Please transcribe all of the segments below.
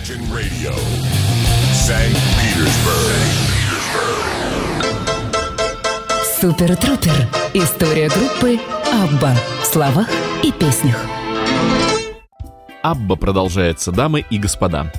Imagine Radio, St. Petersburg. Супер Трупер. История группы Абба в словах и песнях. Абба продолжается, дамы и господа.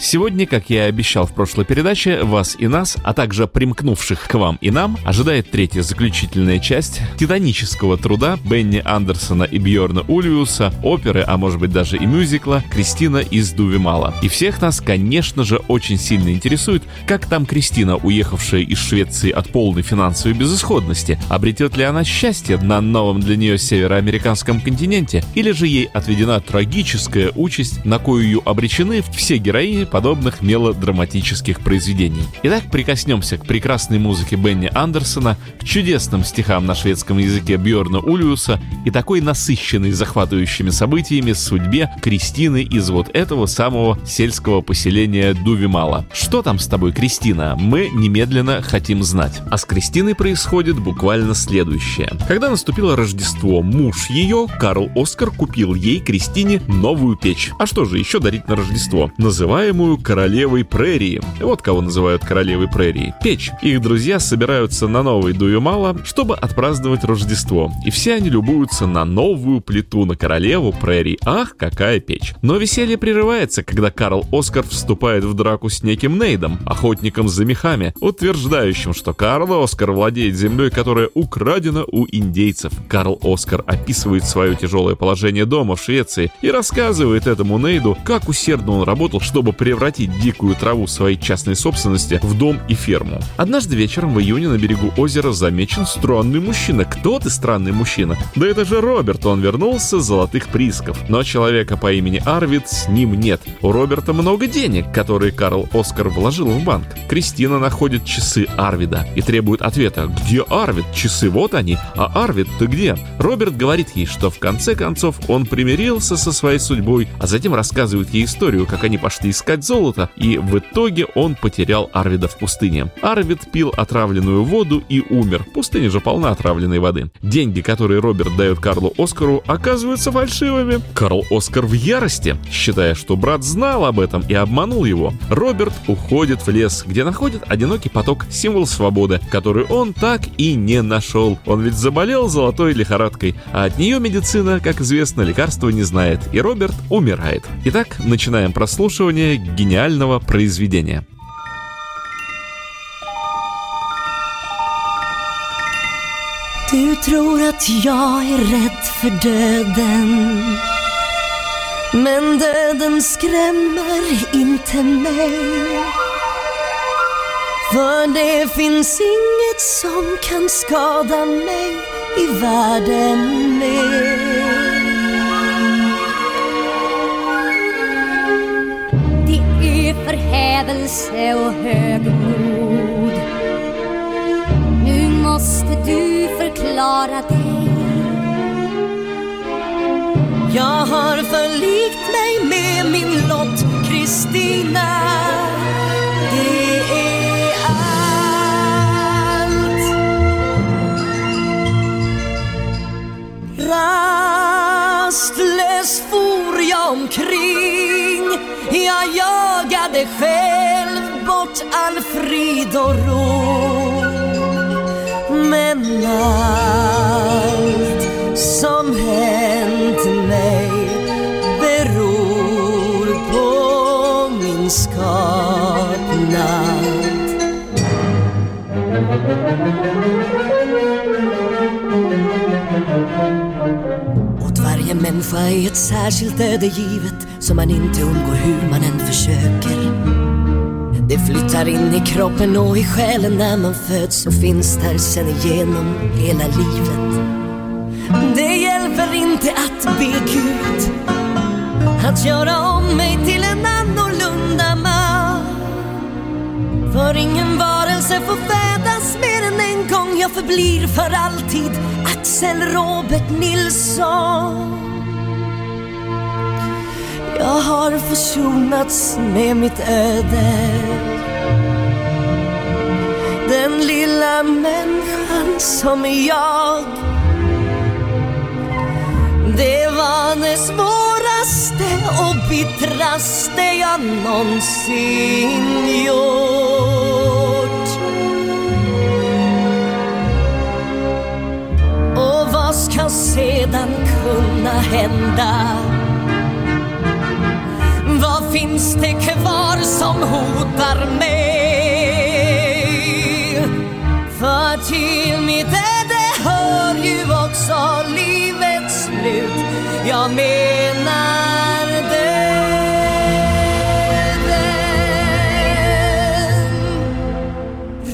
Сегодня, как я и обещал в прошлой передаче, вас и нас, а также примкнувших к вам и нам, ожидает третья заключительная часть титанического труда Бенни Андерсона и Бьорна Ульвиуса, оперы, а может быть даже и мюзикла «Кристина из Дувимала». И всех нас, конечно же, очень сильно интересует, как там Кристина, уехавшая из Швеции от полной финансовой безысходности, обретет ли она счастье на новом для нее североамериканском континенте, или же ей отведена трагическая участь, на кою обречены все героини подобных мелодраматических произведений. Итак, прикоснемся к прекрасной музыке Бенни Андерсона, к чудесным стихам на шведском языке Бьорна Ульюса и такой насыщенной захватывающими событиями судьбе Кристины из вот этого самого сельского поселения Дувимала. Что там с тобой, Кристина? Мы немедленно хотим знать. А с Кристиной происходит буквально следующее. Когда наступило Рождество, муж ее, Карл Оскар, купил ей, Кристине, новую печь. А что же еще дарить на Рождество? Называемую королевой прерии. Вот кого называют королевой прерии. Печь. Их друзья собираются на новый Дуюмала, чтобы отпраздновать Рождество. И все они любуются на новую плиту на королеву прерий. Ах, какая печь. Но веселье прерывается, когда Карл Оскар вступает в драку с неким Нейдом, охотником за мехами, утверждающим, что Карл Оскар владеет землей, которая украдена у индейцев. Карл Оскар описывает свое тяжелое положение дома в Швеции и рассказывает этому Нейду, как усердно он работал, чтобы превратить дикую траву своей частной собственности в дом и ферму. Однажды вечером в июне на берегу озера замечен странный мужчина. Кто ты странный мужчина? Да это же Роберт, он вернулся с золотых приисков. Но человека по имени Арвид с ним нет. У Роберта много денег, которые Карл Оскар вложил в банк. Кристина находит часы Арвида и требует ответа. Где Арвид? Часы вот они. А Арвид ты где? Роберт говорит ей, что в конце концов он примирился со своей судьбой, а затем рассказывает ей историю, как они пошли искать золото, и в итоге он потерял Арвида в пустыне. Арвид пил отравленную воду и умер. Пустыня же полна отравленной воды. Деньги, которые Роберт дает Карлу Оскару, оказываются фальшивыми. Карл Оскар в ярости, считая, что брат знал об этом и обманул его. Роберт уходит в лес, где находит одинокий поток, символ свободы, который он так и не нашел. Он ведь заболел золотой лихорадкой, а от нее медицина, как известно, лекарства не знает, и Роберт умирает. Итак, начинаем прослушивание гениального произведения. Du tror att jag är rädd för döden Men döden skrämmer inte mig För det finns inget som kan skada mig i världen mer förhävelse och högmod. Nu måste du förklara dig. Jag har förlikt mig med min lott Kristina. Det är allt. Rastlös for jag omkring. Jag jagade själv bort all frid och ro. Men allt som hänt mig beror på min skapnad. En människa är ett särskilt öde givet som man inte undgår hur man än försöker. Det flyttar in i kroppen och i själen när man föds och finns där sen igenom hela livet. Det hjälper inte att be Gud att göra om mig till en annorlunda man. För ingen varelse får födas mer än en gång. Jag förblir för alltid Axel Robert Nilsson. Jag har försonats med mitt öde. Den lilla människan som jag. Det var det svåraste och bittraste jag någonsin gjort. Och vad ska sedan kunna hända? Finns det kvar som hotar mig? För till mitt öde hör ju också livets slut. Jag menar döden.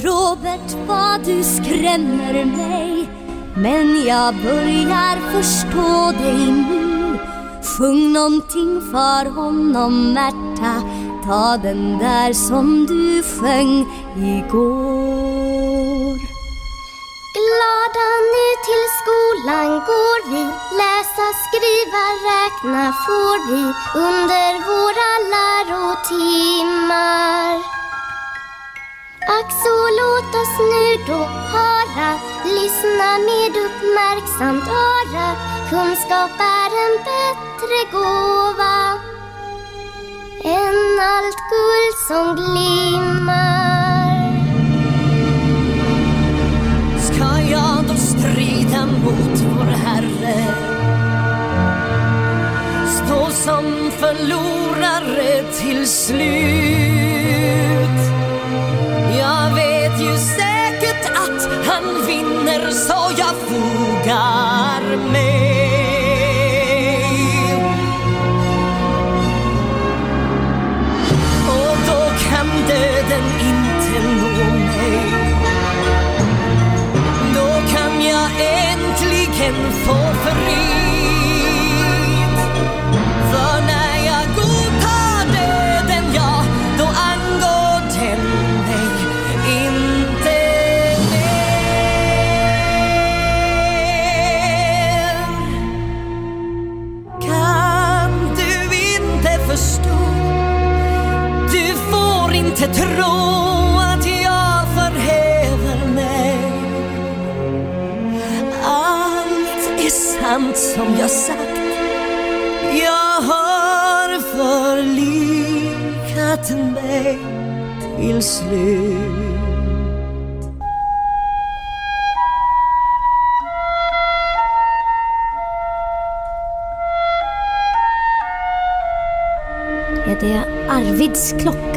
Robert, vad du skrämmer mig Men jag börjar förstå dig nu Sjung någonting för honom Märta. Ta den där som du sjöng igår. Glada nu till skolan går vi. Läsa, skriva, räkna får vi Under våra lärotimmar. Ack så låt oss nu då höra. Lyssna med uppmärksamt öra. Kunskap är en bättre gåva Än allt guld som glimmar Ska jag då strida mot vår Herre? Stå som förlorare till slut? Jag vet ju säkert att han vinner så jag fogar mig. in. the slut. Är det Arvids klocka?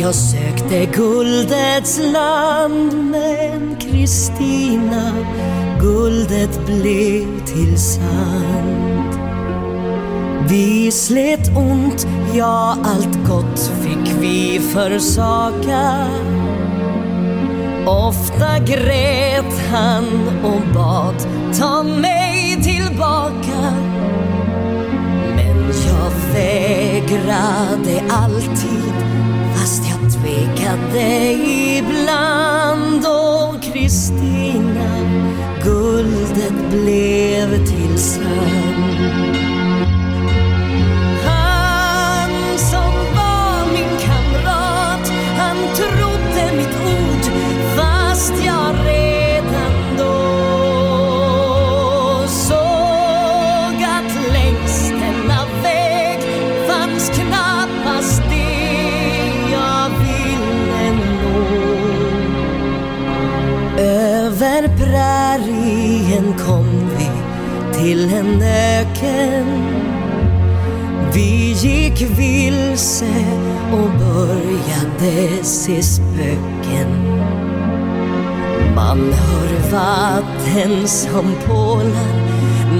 Jag sökte guldets land. Men Kristina, guldet blev till sand. Vi slet ont, ja allt gott fick vi försaka. Ofta grät han och bad ta mig tillbaka. Men jag vägrade alltid tvekade ibland. Och Kristina, guldet blev till sand. Kom vi till en öken vi gick vilse och började se spöken. Man hör vatten som pålar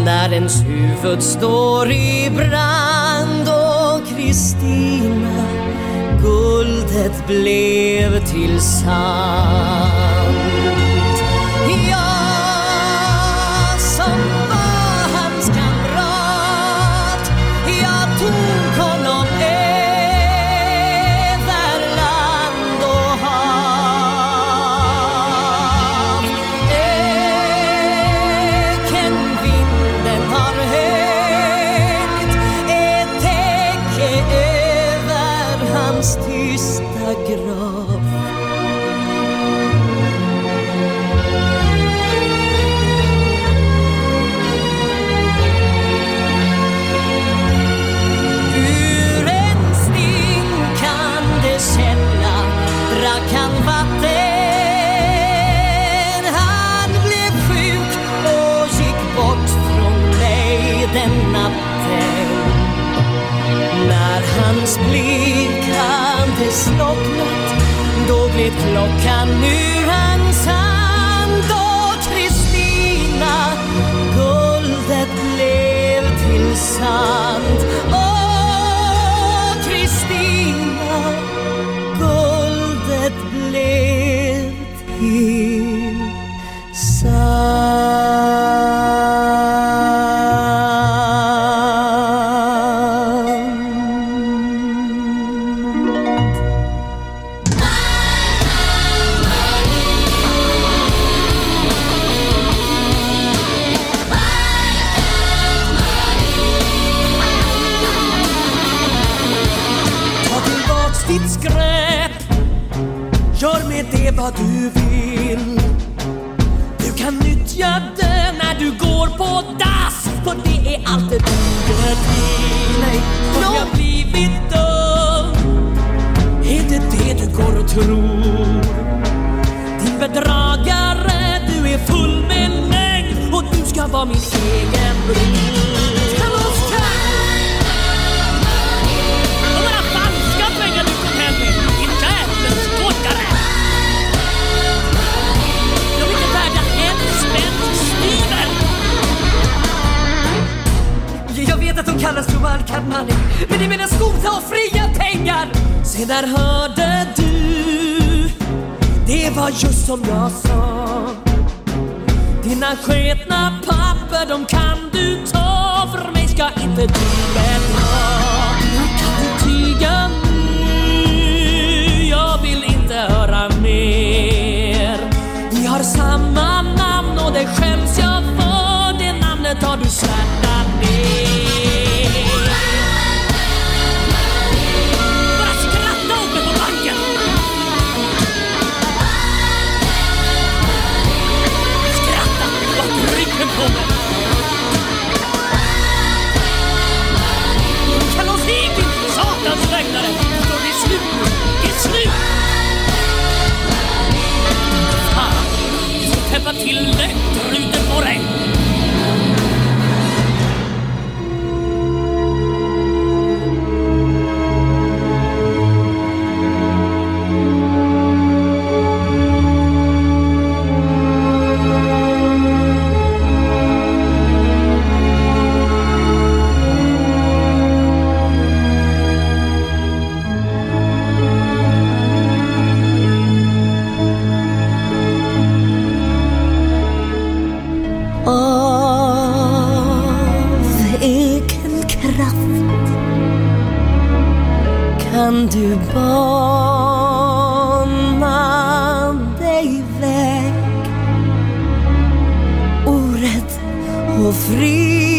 när ens huvud står i brand. Och Kristina, guldet blev till sand. plötsligt klockan nu hans hand och Kristina guldet blev till sand. Se där hörde du. Det var just som jag sa. Dina sketna papper de kan du ta. För mig ska inte du bedra Jag kan inte tiga nu Jag vill inte höra mer. Vi har samma namn och det skäms jag för. Det namnet har du svärt. கில்ல தொழுந்து போறேன். innan du banade iväg orätt och fri.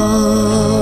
Oh.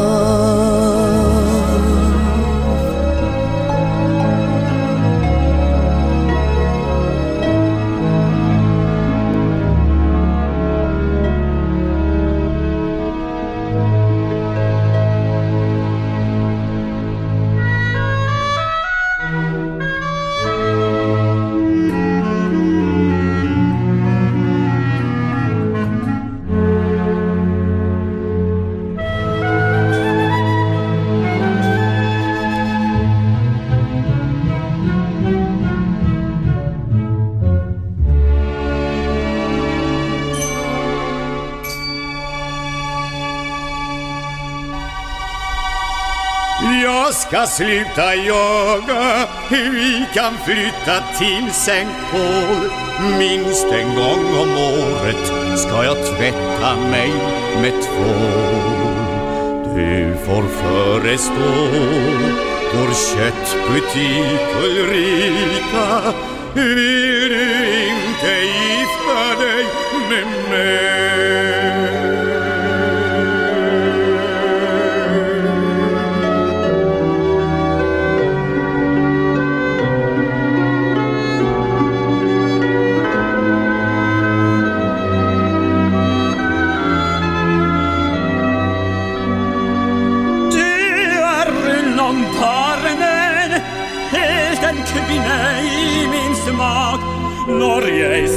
Sluta jaga Vi kan flytta till Sankt Paul. Minst en gång om året ska jag tvätta mig med tvål. Du får förestå vår köttbutik Ulrika Vill du inte gifta dig med mig? Yes.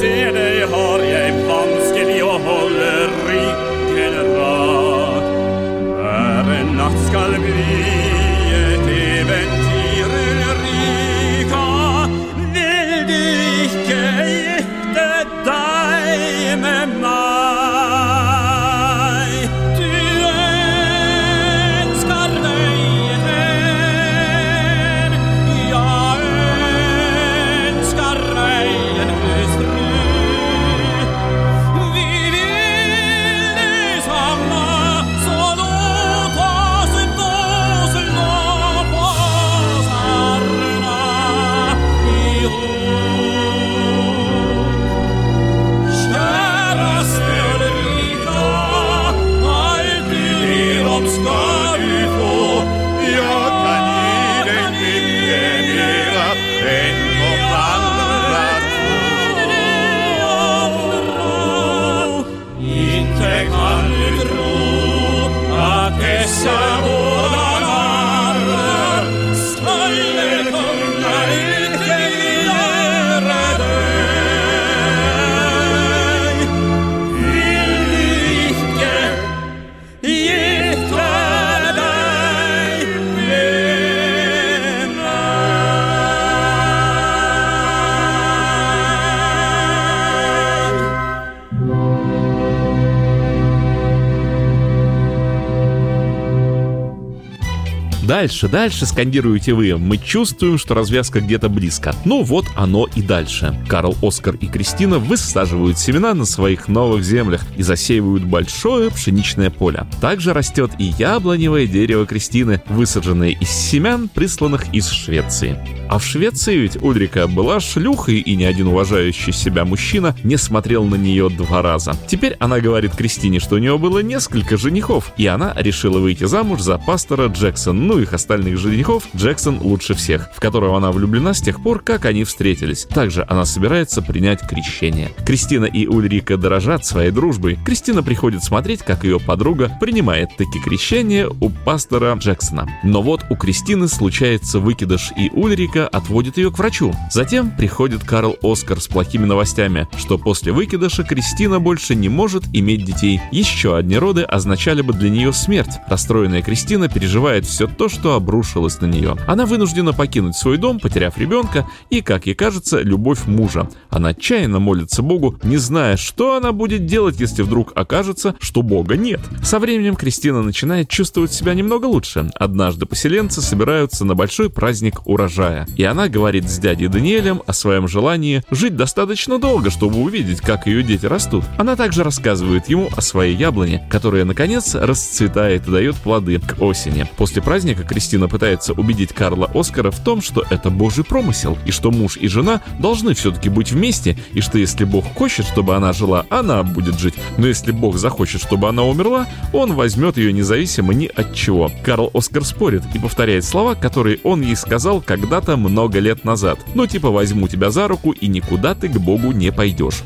Дальше, дальше скандируете вы. Мы чувствуем, что развязка где-то близко. Ну вот оно и дальше. Карл, Оскар и Кристина высаживают семена на своих новых землях и засеивают большое пшеничное поле. Также растет и яблоневое дерево Кристины, высаженное из семян, присланных из Швеции. А в Швеции ведь Ульрика была шлюхой, и ни один уважающий себя мужчина не смотрел на нее два раза. Теперь она говорит Кристине, что у нее было несколько женихов, и она решила выйти замуж за пастора Джексон, ну их остальных женихов Джексон лучше всех, в которого она влюблена с тех пор, как они встретились. Также она собирается принять крещение. Кристина и Ульрика дорожат своей дружбой. Кристина приходит смотреть, как ее подруга принимает таки крещение у пастора Джексона. Но вот у Кристины случается выкидыш, и Ульрика отводит ее к врачу. Затем приходит Карл Оскар с плохими новостями, что после выкидыша Кристина больше не может иметь детей. Еще одни роды означали бы для нее смерть. Расстроенная Кристина переживает все то, что обрушилось на нее. Она вынуждена покинуть свой дом, потеряв ребенка и, как ей кажется, любовь мужа. Она отчаянно молится Богу, не зная, что она будет делать, если вдруг окажется, что Бога нет. Со временем Кристина начинает чувствовать себя немного лучше. Однажды поселенцы собираются на большой праздник урожая. И она говорит с дядей Даниэлем о своем желании жить достаточно долго, чтобы увидеть, как ее дети растут. Она также рассказывает ему о своей яблоне, которая, наконец, расцветает и дает плоды к осени. После праздника Кристина пытается убедить Карла Оскара в том, что это божий промысел, и что муж и жена должны все-таки быть вместе, и что если Бог хочет, чтобы она жила, она будет жить, но если Бог захочет, чтобы она умерла, он возьмет ее независимо ни от чего. Карл Оскар спорит и повторяет слова, которые он ей сказал когда-то много лет назад. Ну типа возьму тебя за руку и никуда ты к Богу не пойдешь.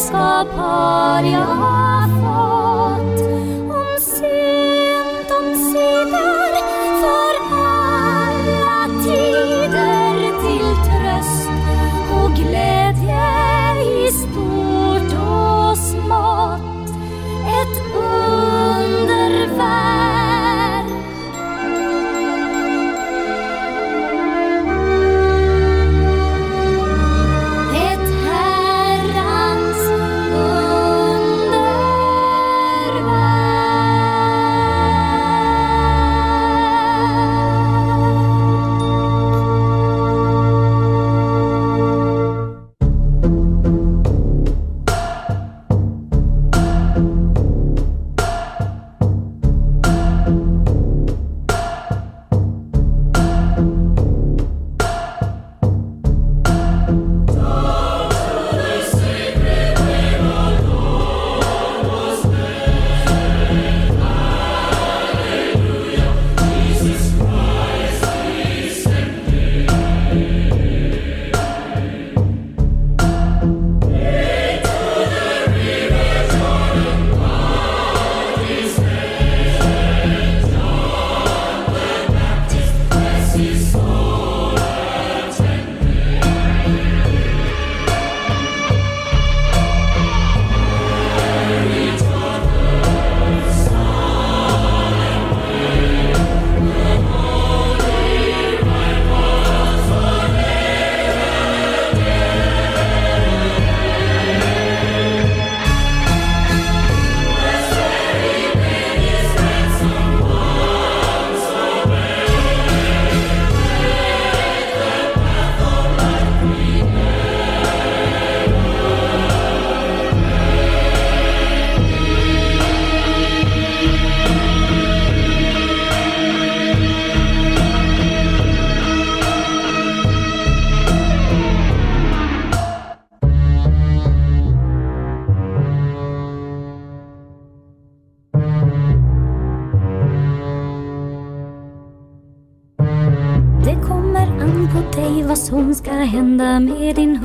scapar ia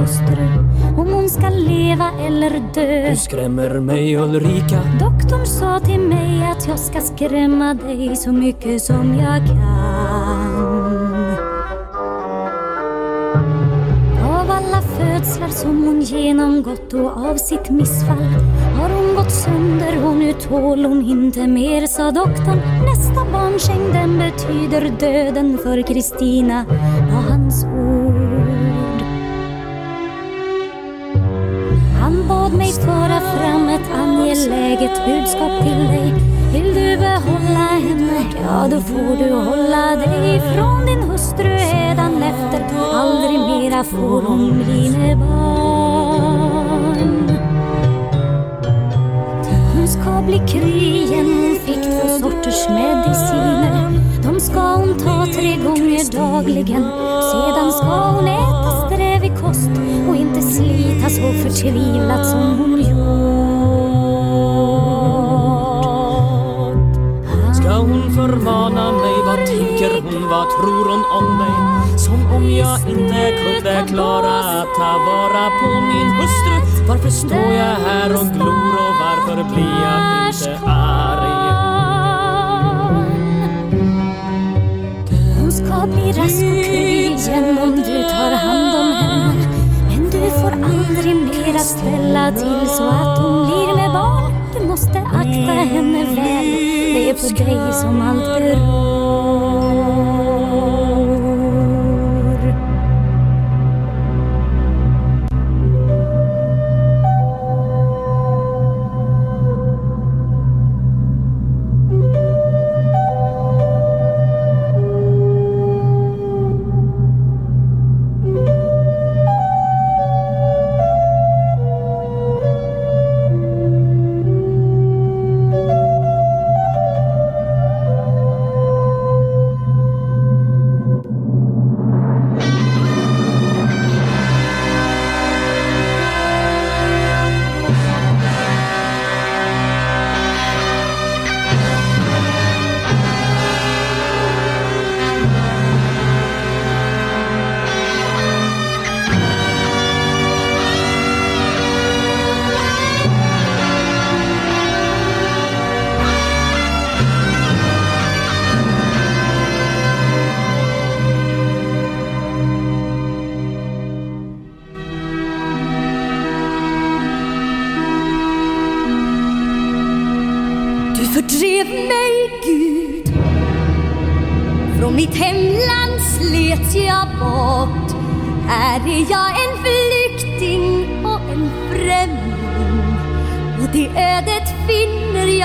hustru. Om hon ska leva eller dö. Du skrämmer mig Ulrika. Doktorn sa till mig att jag ska skrämma dig så mycket som jag kan. Av alla födslar som hon genomgått och av sitt missfall har hon gått sönder och nu tål hon inte mer sa doktorn. Nästa barnsäng den betyder döden för Kristina budskap till dig. Vill du behålla henne, ja då får du hålla dig från din hustru hädanefter Aldrig mera får hon bli med barn. Hon ska bli kry igen, hon fick två sorters mediciner. De ska hon ta tre gånger dagligen. Sedan ska hon äta strävig kost och inte slita så förtvivlat som hon gjort förmana mig, vad tänker hon, vad tror hon om mig? Som om jag inte kunde klara att ta vara på min hustru. Varför står jag här och glor och varför blir jag inte arg? Hon ska bli rask och kry igen om du tar hand om henne? Men du får aldrig mera ställa till så att hon blir med barn. Du måste akta henne väl, är på dig som allt beror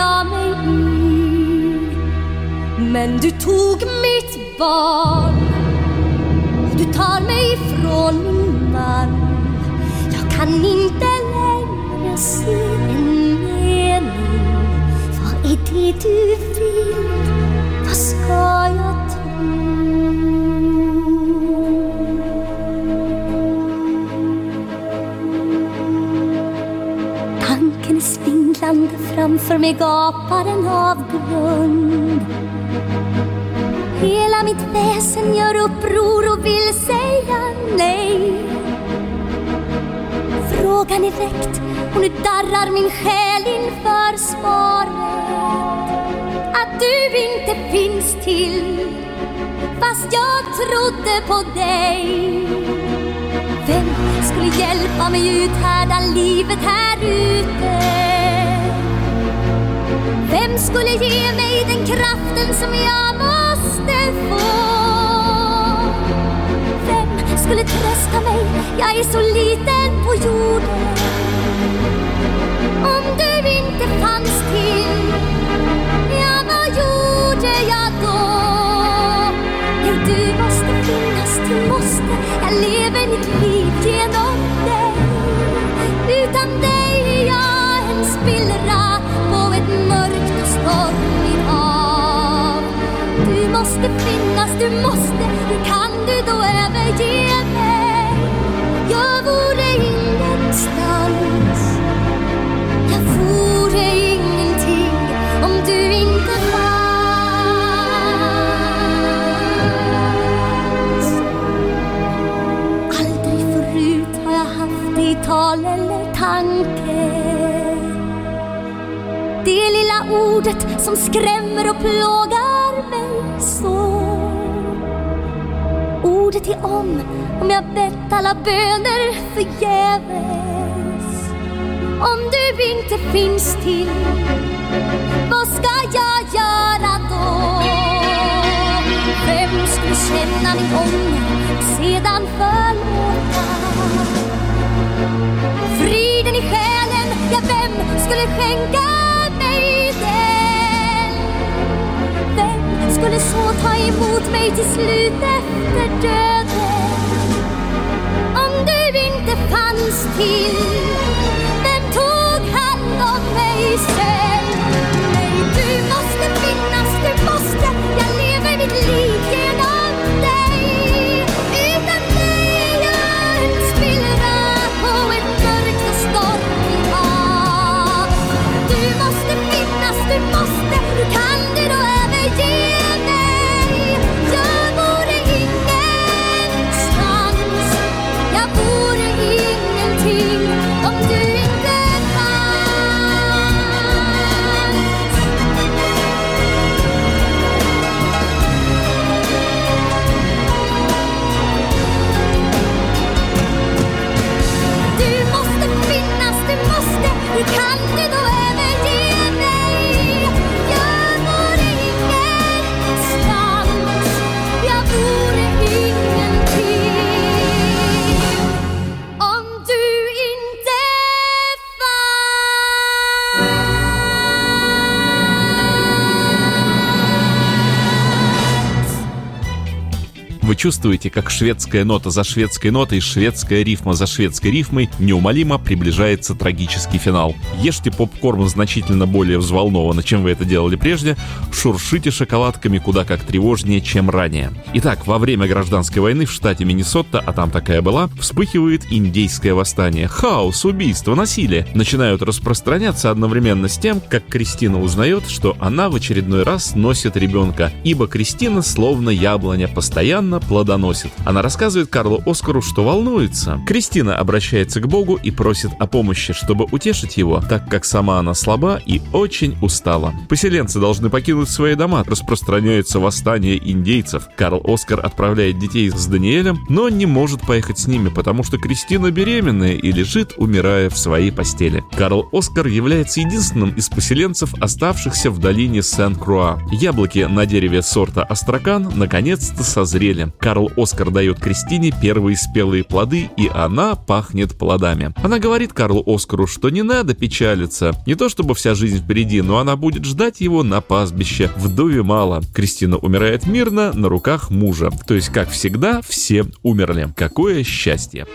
jag mig i. Men du tog mitt barn. Och Du tar mig ifrån min man. Jag kan inte längre se en mening. Vad är det du vill? Vad ska jag land framför mig gapar en avgrund. Hela mitt väsen gör uppror och vill säga nej. Frågan är väckt och nu darrar min själ inför svaret. Att du inte finns till fast jag trodde på dig. Vem skulle hjälpa mig uthärda livet här ute? Vem skulle ge mig den kraften som jag måste få? Vem skulle trösta mig? Jag är så liten på jorden Om du inte fanns till Ja, vad gjorde jag då? Nej, du måste finnas, du måste Jag lever mitt liv som skrämmer och plågar mig så. Ordet är om, om jag bett alla böner förgäves. Om du inte finns till, vad ska jag göra då? Vem skulle känna min ånger och sedan förlåta? Friden i själen, ja vem skulle skänka mig den? Skulle så ta emot mig till slut efter döden? Om du inte fanns till, vem tog hand om mig sen? Nej, du måste finnas, du måste, jag lever mitt liv чувствуете, как шведская нота за шведской нотой, шведская рифма за шведской рифмой неумолимо приближается трагический финал. Ешьте попкорн значительно более взволнованно, чем вы это делали прежде, шуршите шоколадками куда как тревожнее, чем ранее. Итак, во время гражданской войны в штате Миннесота, а там такая была, вспыхивает индейское восстание. Хаос, убийство, насилие начинают распространяться одновременно с тем, как Кристина узнает, что она в очередной раз носит ребенка, ибо Кристина, словно яблоня, постоянно плодоносит. Она рассказывает Карлу Оскару, что волнуется. Кристина обращается к Богу и просит о помощи, чтобы утешить его, так как сама она слаба и очень устала. Поселенцы должны покинуть свои дома, распространяется восстание индейцев. Карл Оскар отправляет детей с Даниэлем, но не может поехать с ними, потому что Кристина беременная и лежит, умирая в своей постели. Карл Оскар является единственным из поселенцев, оставшихся в долине Сен-Круа. Яблоки на дереве сорта Астракан наконец-то созрели. Карл Оскар дает Кристине первые спелые плоды, и она пахнет плодами. Она говорит Карлу Оскару, что не надо печалиться. Не то чтобы вся жизнь впереди, но она будет ждать его на пастбище. Вдове мало. Кристина умирает мирно на руках мужа. То есть, как всегда, все умерли. Какое счастье!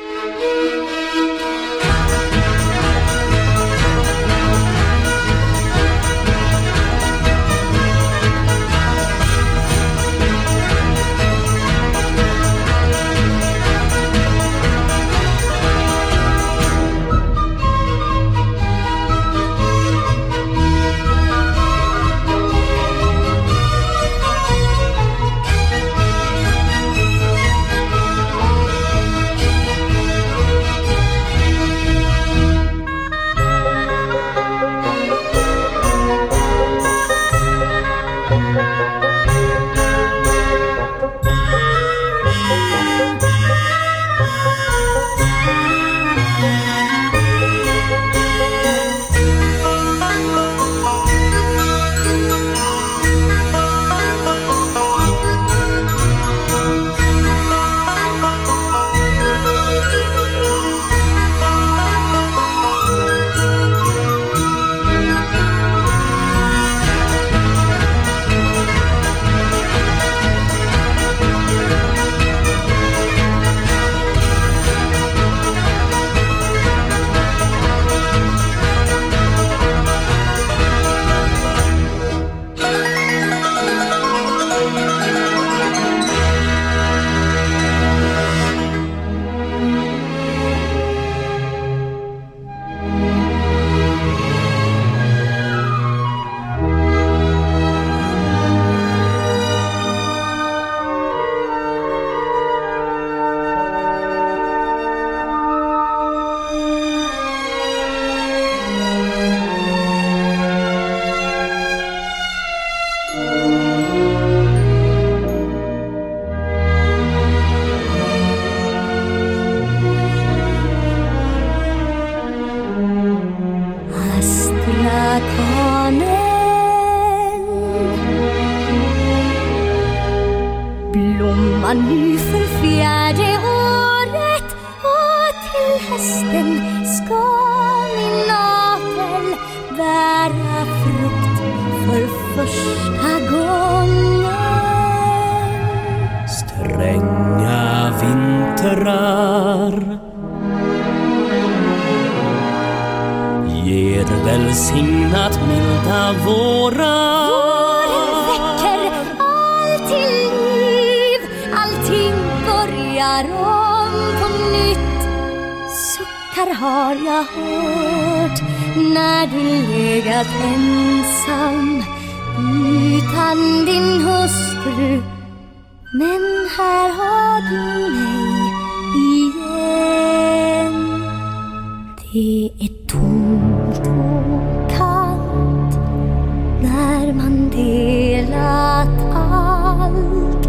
Det är tomt och kallt när man delat allt.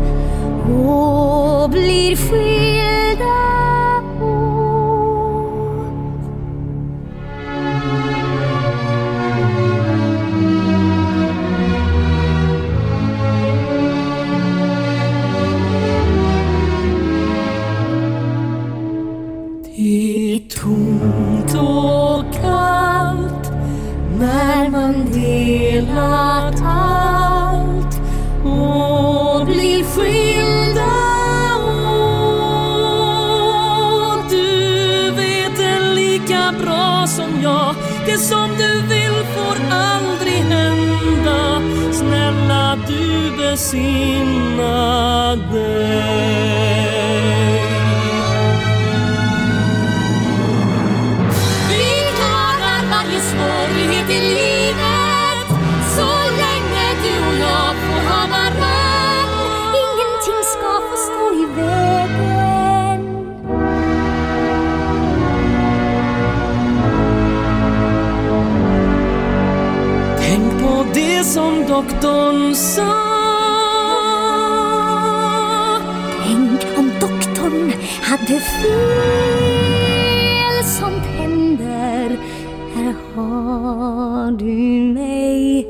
välsigna dig. Vi klarar varje svårighet i livet så länge du och jag får ha varann. Ingenting ska få stå i vägen. Tänk på det som doktorn sa Det fel som händer, här har du mig.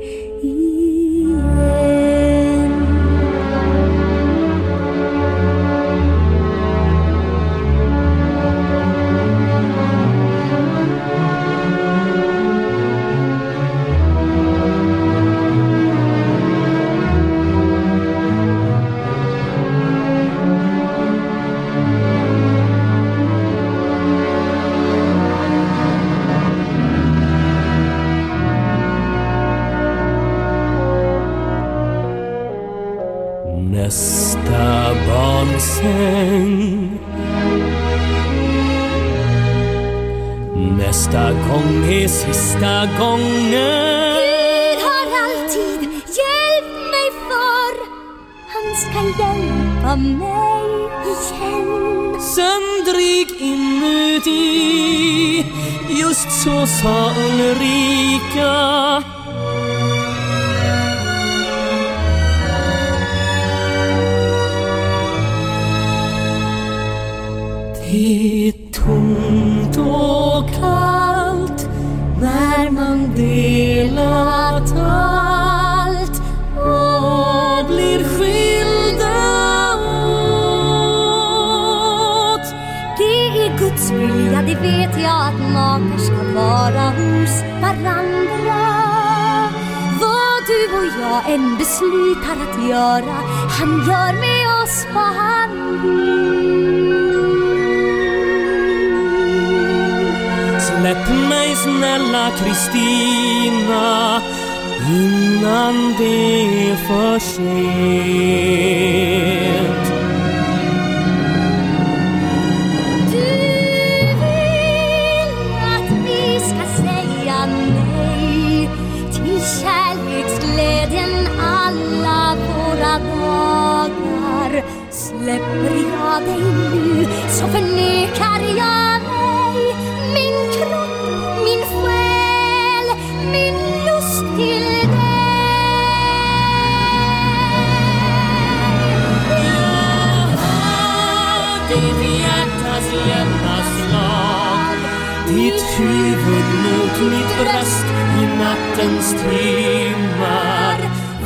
tröst i nattens timmar.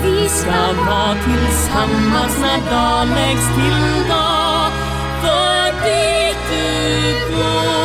Vi ska vara tillsammans när dag läggs till dag. För dit du går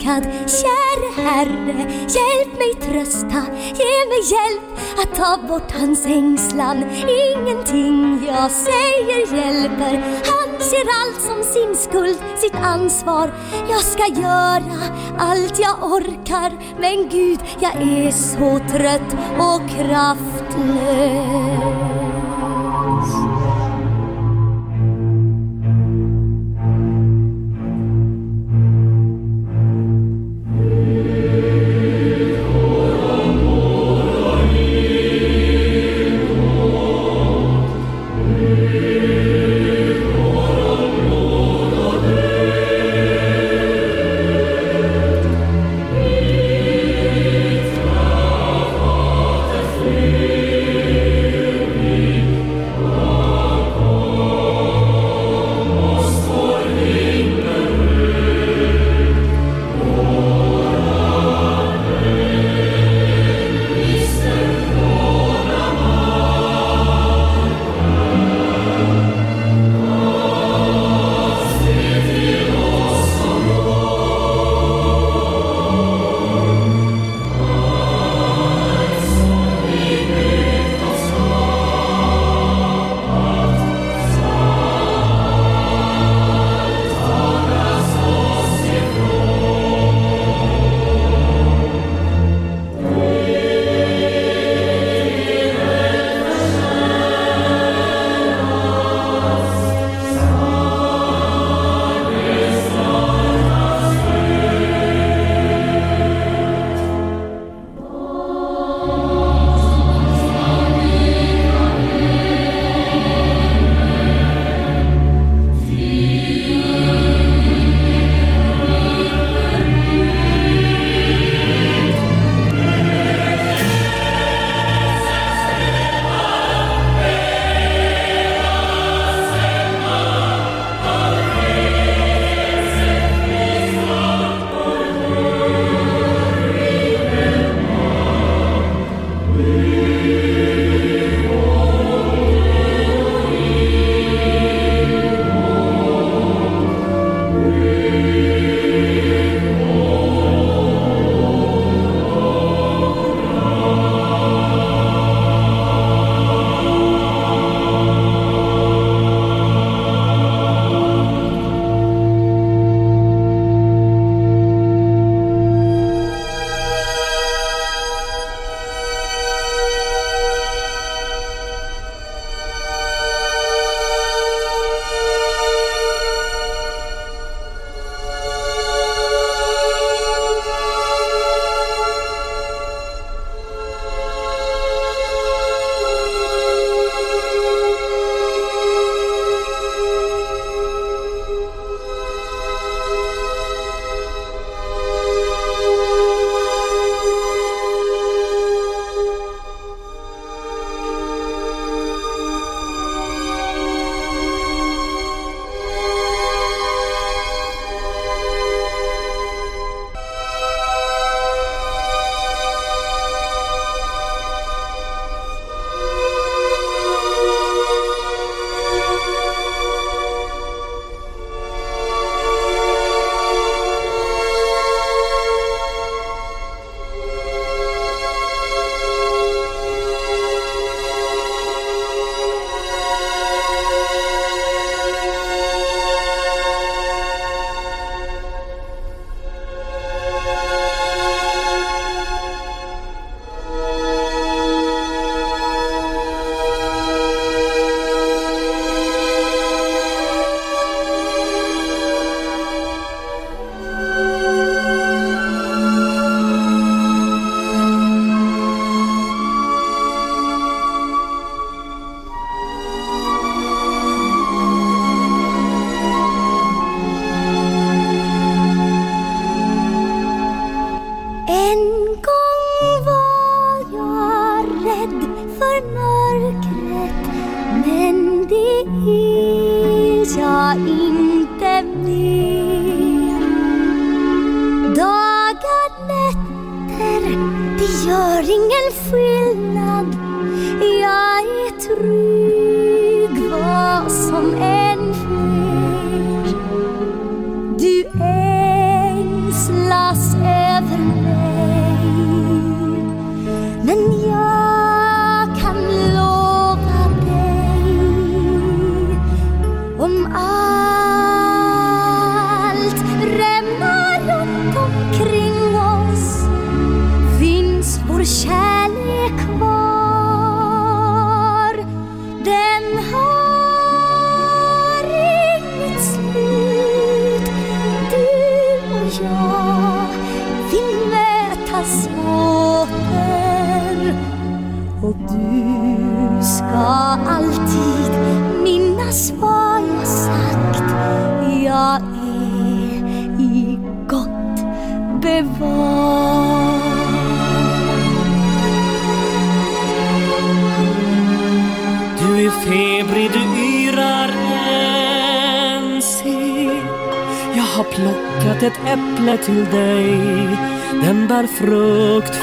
skakad. Käre Herre, hjälp mig trösta, ge mig hjälp att ta bort hans ängslan. Ingenting jag säger hjälper. Han ser allt som sin skuld, sitt ansvar. Jag ska göra allt jag orkar. Men Gud, jag är så trött och kraftlös.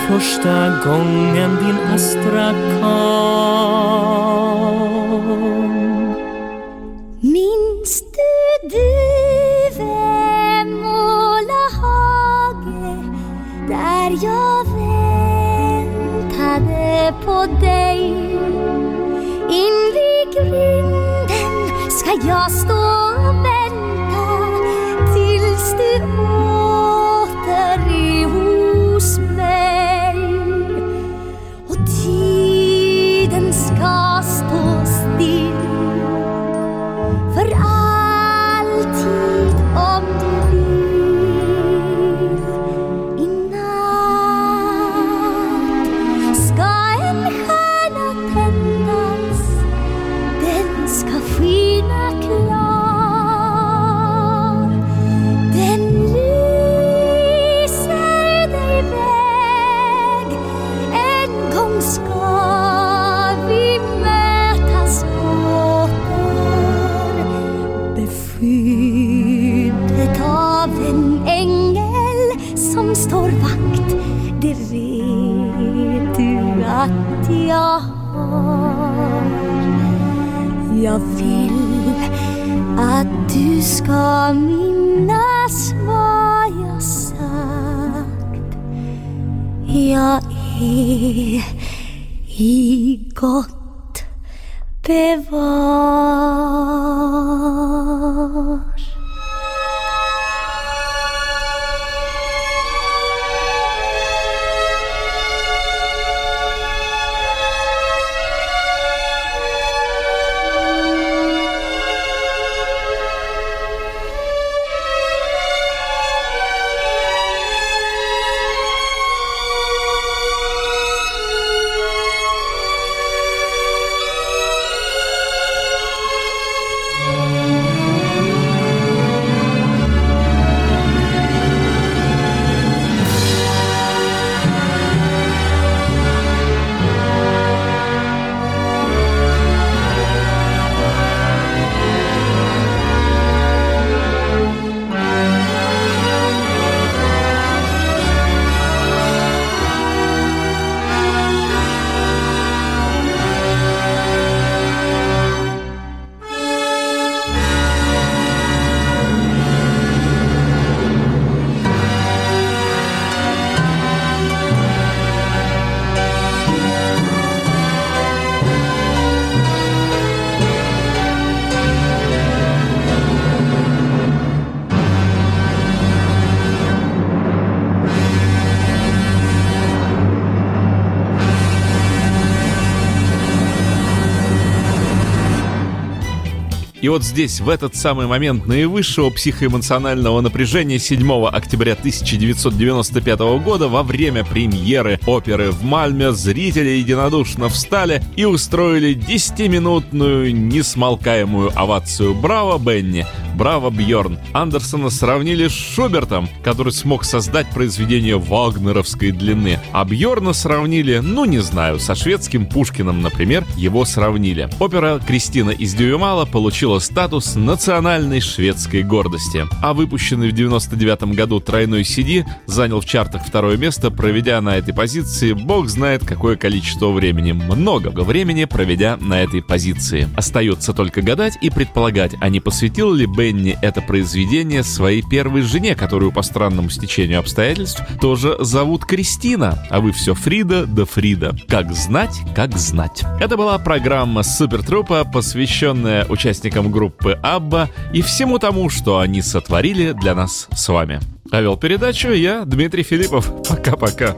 första gången din Astrakan И вот здесь, в этот самый момент наивысшего психоэмоционального напряжения 7 октября 1995 года во время премьеры оперы в Мальме зрители единодушно встали и устроили 10-минутную несмолкаемую овацию «Браво, Бенни!» Браво, Бьорн. Андерсона сравнили с Шубертом, который смог создать произведение вагнеровской длины. А Бьорна сравнили, ну не знаю, со шведским Пушкиным, например, его сравнили. Опера «Кристина из Дюймала» получила статус национальной шведской гордости. А выпущенный в 99 году тройной CD занял в чартах второе место, проведя на этой позиции бог знает какое количество времени. Много времени проведя на этой позиции. Остается только гадать и предполагать, а не посвятил ли Бенни это произведение своей первой жене, которую по странному стечению обстоятельств тоже зовут Кристина, а вы все Фрида да Фрида. Как знать, как знать. Это была программа Супертрупа, посвященная участникам группы Абба и всему тому, что они сотворили для нас с вами. А вел передачу я, Дмитрий Филиппов. Пока-пока.